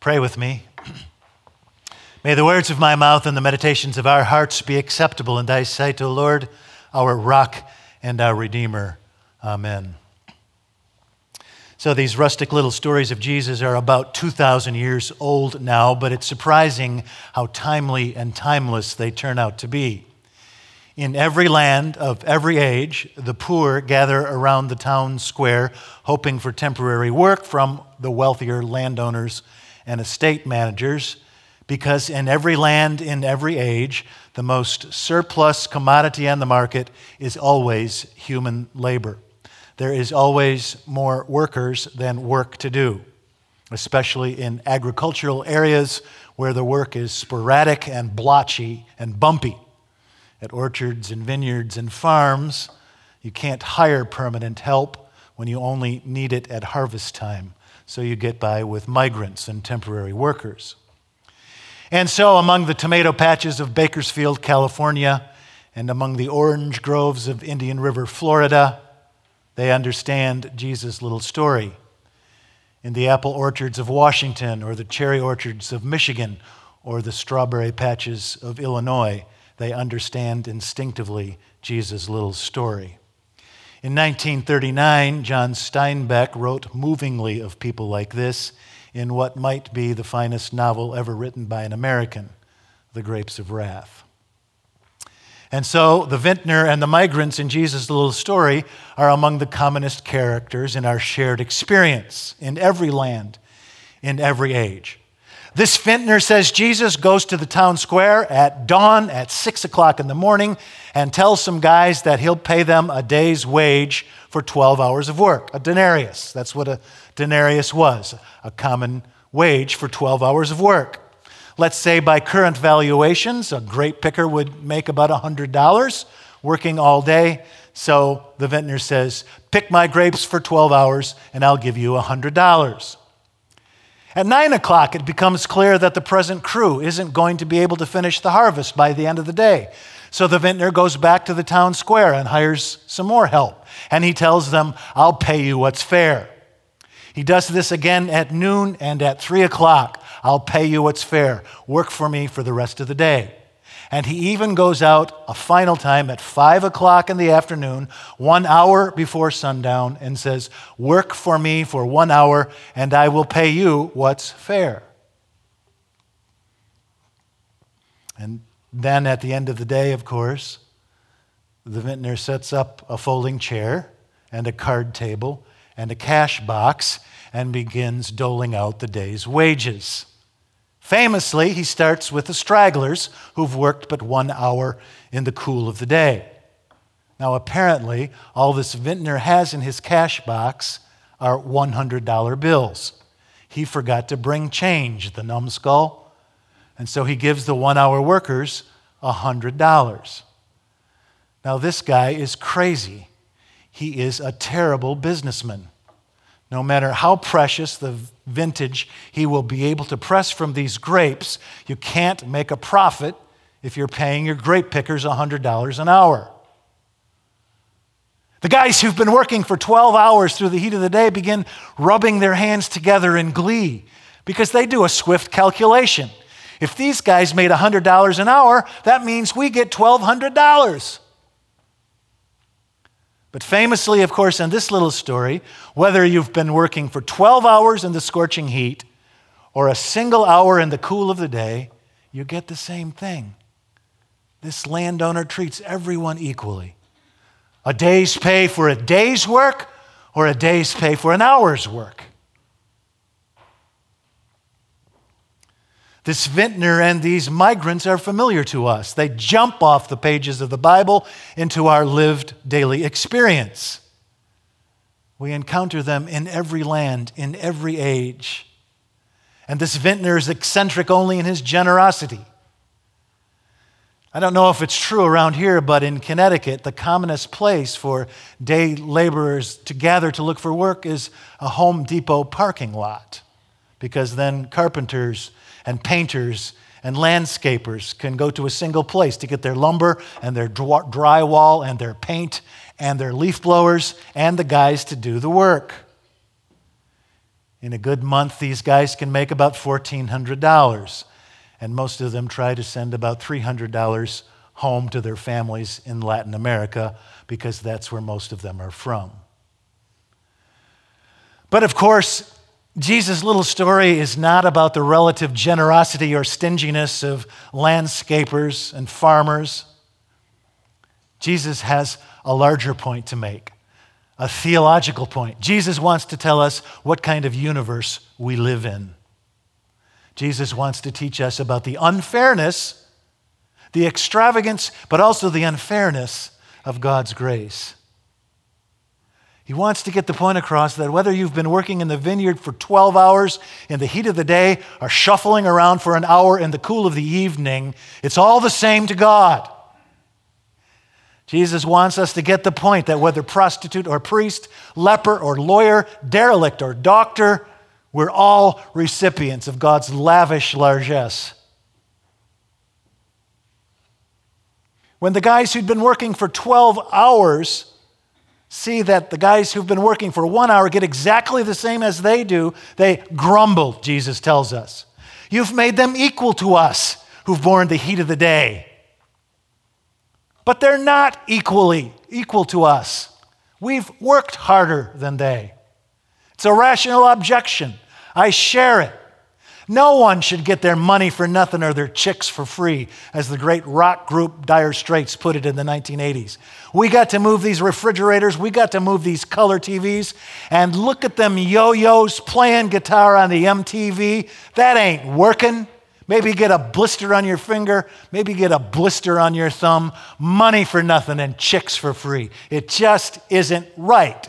Pray with me. May the words of my mouth and the meditations of our hearts be acceptable in thy sight, O Lord, our rock and our redeemer. Amen. So, these rustic little stories of Jesus are about 2,000 years old now, but it's surprising how timely and timeless they turn out to be. In every land of every age, the poor gather around the town square, hoping for temporary work from the wealthier landowners and estate managers, because in every land, in every age, the most surplus commodity on the market is always human labor. There is always more workers than work to do, especially in agricultural areas where the work is sporadic and blotchy and bumpy. At orchards and vineyards and farms, you can't hire permanent help when you only need it at harvest time so you get by with migrants and temporary workers. And so, among the tomato patches of Bakersfield, California, and among the orange groves of Indian River, Florida, they understand Jesus' little story. In the apple orchards of Washington, or the cherry orchards of Michigan, or the strawberry patches of Illinois, they understand instinctively Jesus' little story. In 1939, John Steinbeck wrote movingly of people like this in what might be the finest novel ever written by an American, The Grapes of Wrath. And so the vintner and the migrants in Jesus' little story are among the commonest characters in our shared experience in every land, in every age. This vintner says Jesus goes to the town square at dawn at six o'clock in the morning and tells some guys that he'll pay them a day's wage for 12 hours of work, a denarius. That's what a denarius was, a common wage for 12 hours of work. Let's say by current valuations, a grape picker would make about $100 working all day. So the vintner says, Pick my grapes for 12 hours and I'll give you $100. At nine o'clock, it becomes clear that the present crew isn't going to be able to finish the harvest by the end of the day. So the vintner goes back to the town square and hires some more help. And he tells them, I'll pay you what's fair. He does this again at noon and at three o'clock. I'll pay you what's fair. Work for me for the rest of the day. And he even goes out a final time at five o'clock in the afternoon, one hour before sundown, and says, Work for me for one hour, and I will pay you what's fair. And then at the end of the day, of course, the vintner sets up a folding chair and a card table and a cash box and begins doling out the day's wages. Famously, he starts with the stragglers who've worked but one hour in the cool of the day. Now, apparently, all this vintner has in his cash box are $100 bills. He forgot to bring change, the numbskull, and so he gives the one hour workers $100. Now, this guy is crazy. He is a terrible businessman. No matter how precious the vintage he will be able to press from these grapes, you can't make a profit if you're paying your grape pickers $100 an hour. The guys who've been working for 12 hours through the heat of the day begin rubbing their hands together in glee because they do a swift calculation. If these guys made $100 an hour, that means we get $1,200. But famously, of course, in this little story, whether you've been working for 12 hours in the scorching heat or a single hour in the cool of the day, you get the same thing. This landowner treats everyone equally. A day's pay for a day's work or a day's pay for an hour's work. This vintner and these migrants are familiar to us. They jump off the pages of the Bible into our lived daily experience. We encounter them in every land, in every age. And this vintner is eccentric only in his generosity. I don't know if it's true around here, but in Connecticut, the commonest place for day laborers to gather to look for work is a Home Depot parking lot, because then carpenters and painters and landscapers can go to a single place to get their lumber and their drywall and their paint and their leaf blowers and the guys to do the work. In a good month, these guys can make about $1,400, and most of them try to send about $300 home to their families in Latin America because that's where most of them are from. But of course, Jesus' little story is not about the relative generosity or stinginess of landscapers and farmers. Jesus has a larger point to make, a theological point. Jesus wants to tell us what kind of universe we live in. Jesus wants to teach us about the unfairness, the extravagance, but also the unfairness of God's grace. He wants to get the point across that whether you've been working in the vineyard for 12 hours in the heat of the day or shuffling around for an hour in the cool of the evening, it's all the same to God. Jesus wants us to get the point that whether prostitute or priest, leper or lawyer, derelict or doctor, we're all recipients of God's lavish largesse. When the guys who'd been working for 12 hours see that the guys who've been working for one hour get exactly the same as they do, they grumble, Jesus tells us. You've made them equal to us who've borne the heat of the day. But they're not equally equal to us. We've worked harder than they. It's a rational objection. I share it. No one should get their money for nothing or their chicks for free, as the great rock group Dire Straits put it in the 1980s. We got to move these refrigerators, we got to move these color TVs, and look at them yo yos playing guitar on the MTV. That ain't working. Maybe get a blister on your finger, maybe get a blister on your thumb, money for nothing and chicks for free. It just isn't right.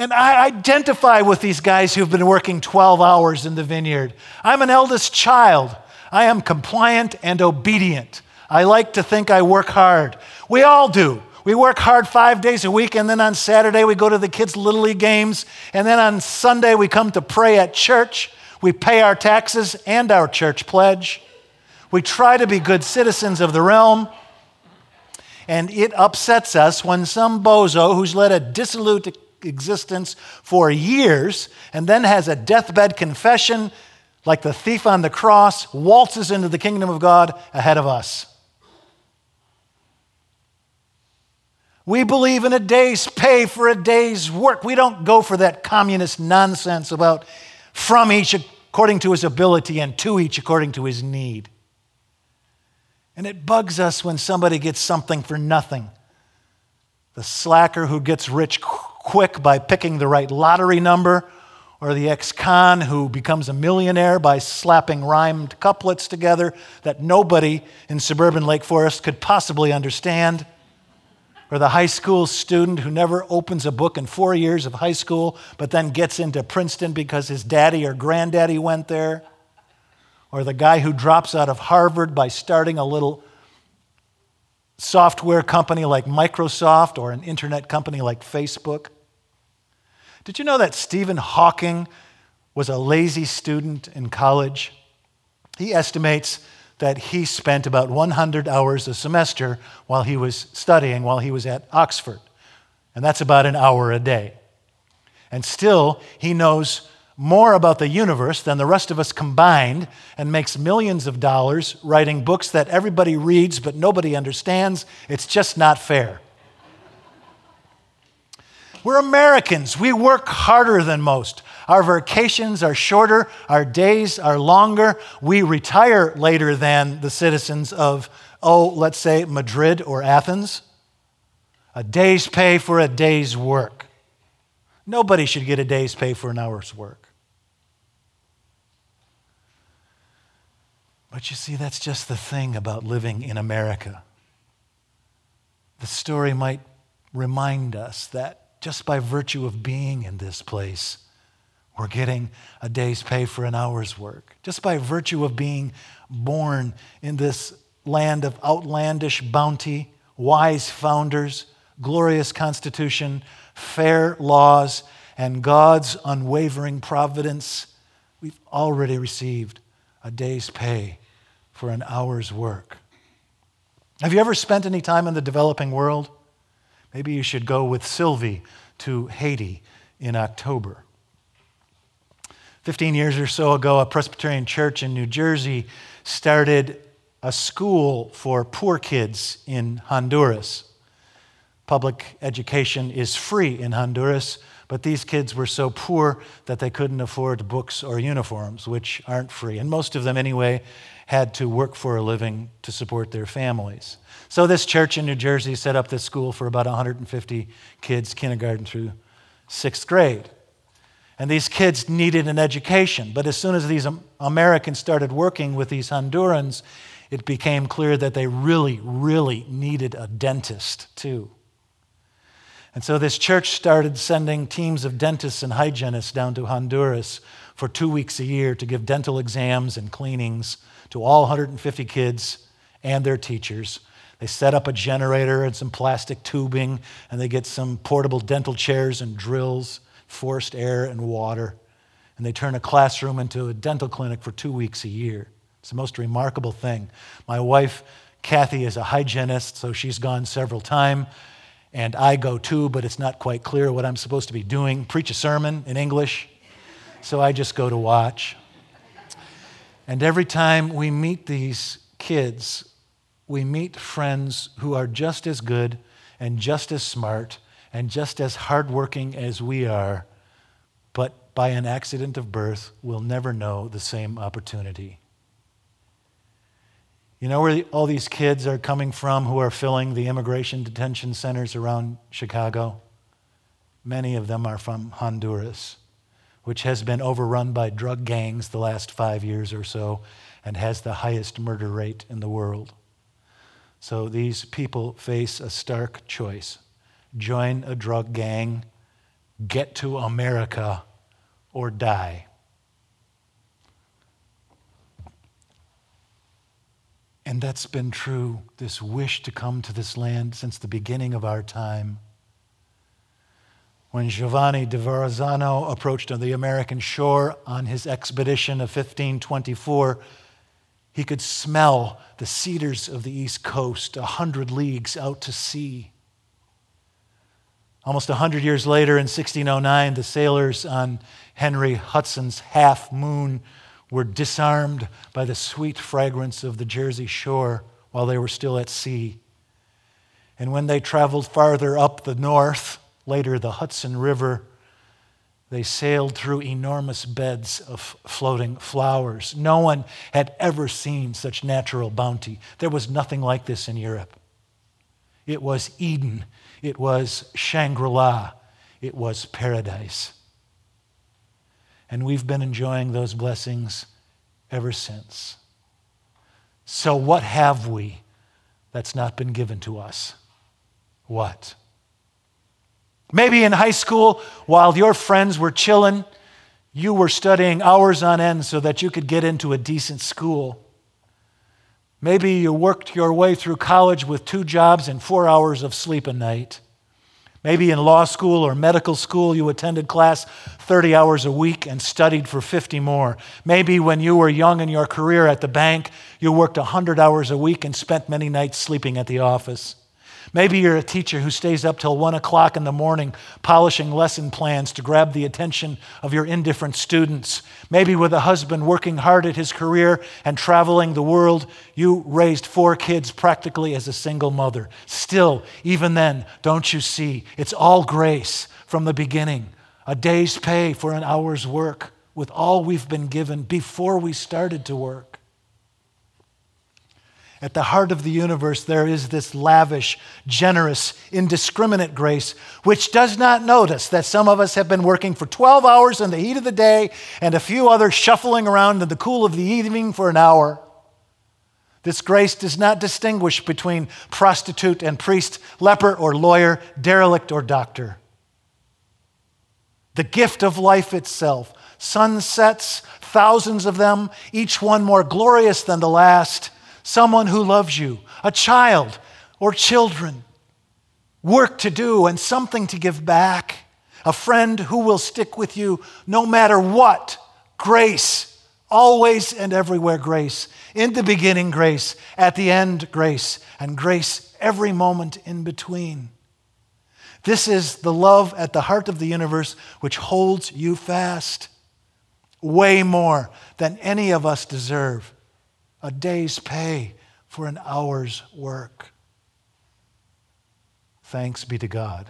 And I identify with these guys who've been working 12 hours in the vineyard. I'm an eldest child. I am compliant and obedient. I like to think I work hard. We all do. We work hard five days a week, and then on Saturday we go to the kids' Little League games, and then on Sunday we come to pray at church. We pay our taxes and our church pledge. We try to be good citizens of the realm. And it upsets us when some bozo who's led a dissolute existence for years and then has a deathbed confession like the thief on the cross, waltzes into the kingdom of God ahead of us. We believe in a day's pay for a day's work. We don't go for that communist nonsense about from each according to his ability and to each according to his need. And it bugs us when somebody gets something for nothing. The slacker who gets rich quick by picking the right lottery number, or the ex con who becomes a millionaire by slapping rhymed couplets together that nobody in suburban Lake Forest could possibly understand, or the high school student who never opens a book in four years of high school but then gets into Princeton because his daddy or granddaddy went there, or the guy who drops out of Harvard by starting a little software company like Microsoft or an internet company like Facebook. Did you know that Stephen Hawking was a lazy student in college? He estimates that he spent about 100 hours a semester while he was studying, while he was at Oxford. And that's about an hour a day. And still, he knows more about the universe than the rest of us combined and makes millions of dollars writing books that everybody reads but nobody understands. It's just not fair. We're Americans. We work harder than most. Our vacations are shorter, our days are longer. We retire later than the citizens of, oh, let's say Madrid or Athens. A day's pay for a day's work. Nobody should get a day's pay for an hour's work. But you see, that's just the thing about living in America. The story might remind us that just by virtue of being in this place, we're getting a day's pay for an hour's work. Just by virtue of being born in this land of outlandish bounty, wise founders, glorious constitution, fair laws, and God's unwavering providence, we've already received a day's pay for an hour's work. Have you ever spent any time in the developing world? Maybe you should go with Sylvie to Haiti in October. 15 years or so ago, a Presbyterian church in New Jersey started a school for poor kids in Honduras. Public education is free in Honduras, but these kids were so poor that they couldn't afford books or uniforms, which aren't free. And most of them, anyway, had to work for a living to support their families. So, this church in New Jersey set up this school for about 150 kids, kindergarten through sixth grade. And these kids needed an education. But as soon as these Americans started working with these Hondurans, it became clear that they really, really needed a dentist too. And so this church started sending teams of dentists and hygienists down to Honduras for two weeks a year to give dental exams and cleanings to all 150 kids and their teachers. They set up a generator and some plastic tubing, and they get some portable dental chairs and drills, forced air and water. And they turn a classroom into a dental clinic for two weeks a year. It's the most remarkable thing. My wife, Kathy, is a hygienist, so she's gone several times. And I go too, but it's not quite clear what I'm supposed to be doing. Preach a sermon in English. So I just go to watch. And every time we meet these kids, we meet friends who are just as good and just as smart and just as hardworking as we are, but by an accident of birth will never know the same opportunity. You know where all these kids are coming from who are filling the immigration detention centers around Chicago? Many of them are from Honduras which has been overrun by drug gangs the last five years or so and has the highest murder rate in the world. So these people face a stark choice join a drug gang, get to America, or die. And that's been true, this wish to come to this land since the beginning of our time. When Giovanni de Verrazzano approached the American shore on his expedition of 1524, he could smell the cedars of the East Coast a hundred leagues out to sea. Almost a hundred years later, in 1609, the sailors on Henry Hudson's Half Moon were disarmed by the sweet fragrance of the Jersey shore while they were still at sea. And when they traveled farther up the north, later the Hudson River, they sailed through enormous beds of floating flowers. No one had ever seen such natural bounty. There was nothing like this in Europe. It was Eden, it was Shangri La, it was paradise. And we've been enjoying those blessings ever since. So, what have we that's not been given to us? What? Maybe in high school, while your friends were chilling, you were studying hours on end so that you could get into a decent school. Maybe you worked your way through college with two jobs and four hours of sleep a night. Maybe in law school or medical school, you attended class 30 hours a week and studied for 50 more. Maybe when you were young in your career at the bank, you worked 100 hours a week and spent many nights sleeping at the office. Maybe you're a teacher who stays up till one o'clock in the morning polishing lesson plans to grab the attention of your indifferent students. Maybe with a husband working hard at his career and traveling the world, you raised four kids practically as a single mother. Still, even then, don't you see? It's all grace from the beginning. A day's pay for an hour's work with all we've been given before we started to work. At the heart of the universe, there is this lavish, generous, indiscriminate grace, which does not notice that some of us have been working for 12 hours in the heat of the day and a few others shuffling around in the cool of the evening for an hour. This grace does not distinguish between prostitute and priest, leper or lawyer, derelict or doctor. The gift of life itself, sunsets, thousands of them, each one more glorious than the last someone who loves you, a child or children, work to do and something to give back, a friend who will stick with you no matter what. Grace, always and everywhere grace. In the beginning, grace. At the end, grace. And grace every moment in between. This is the love at the heart of the universe which holds you fast way more than any of us deserve. A day's pay for an hour's work. Thanks be to God.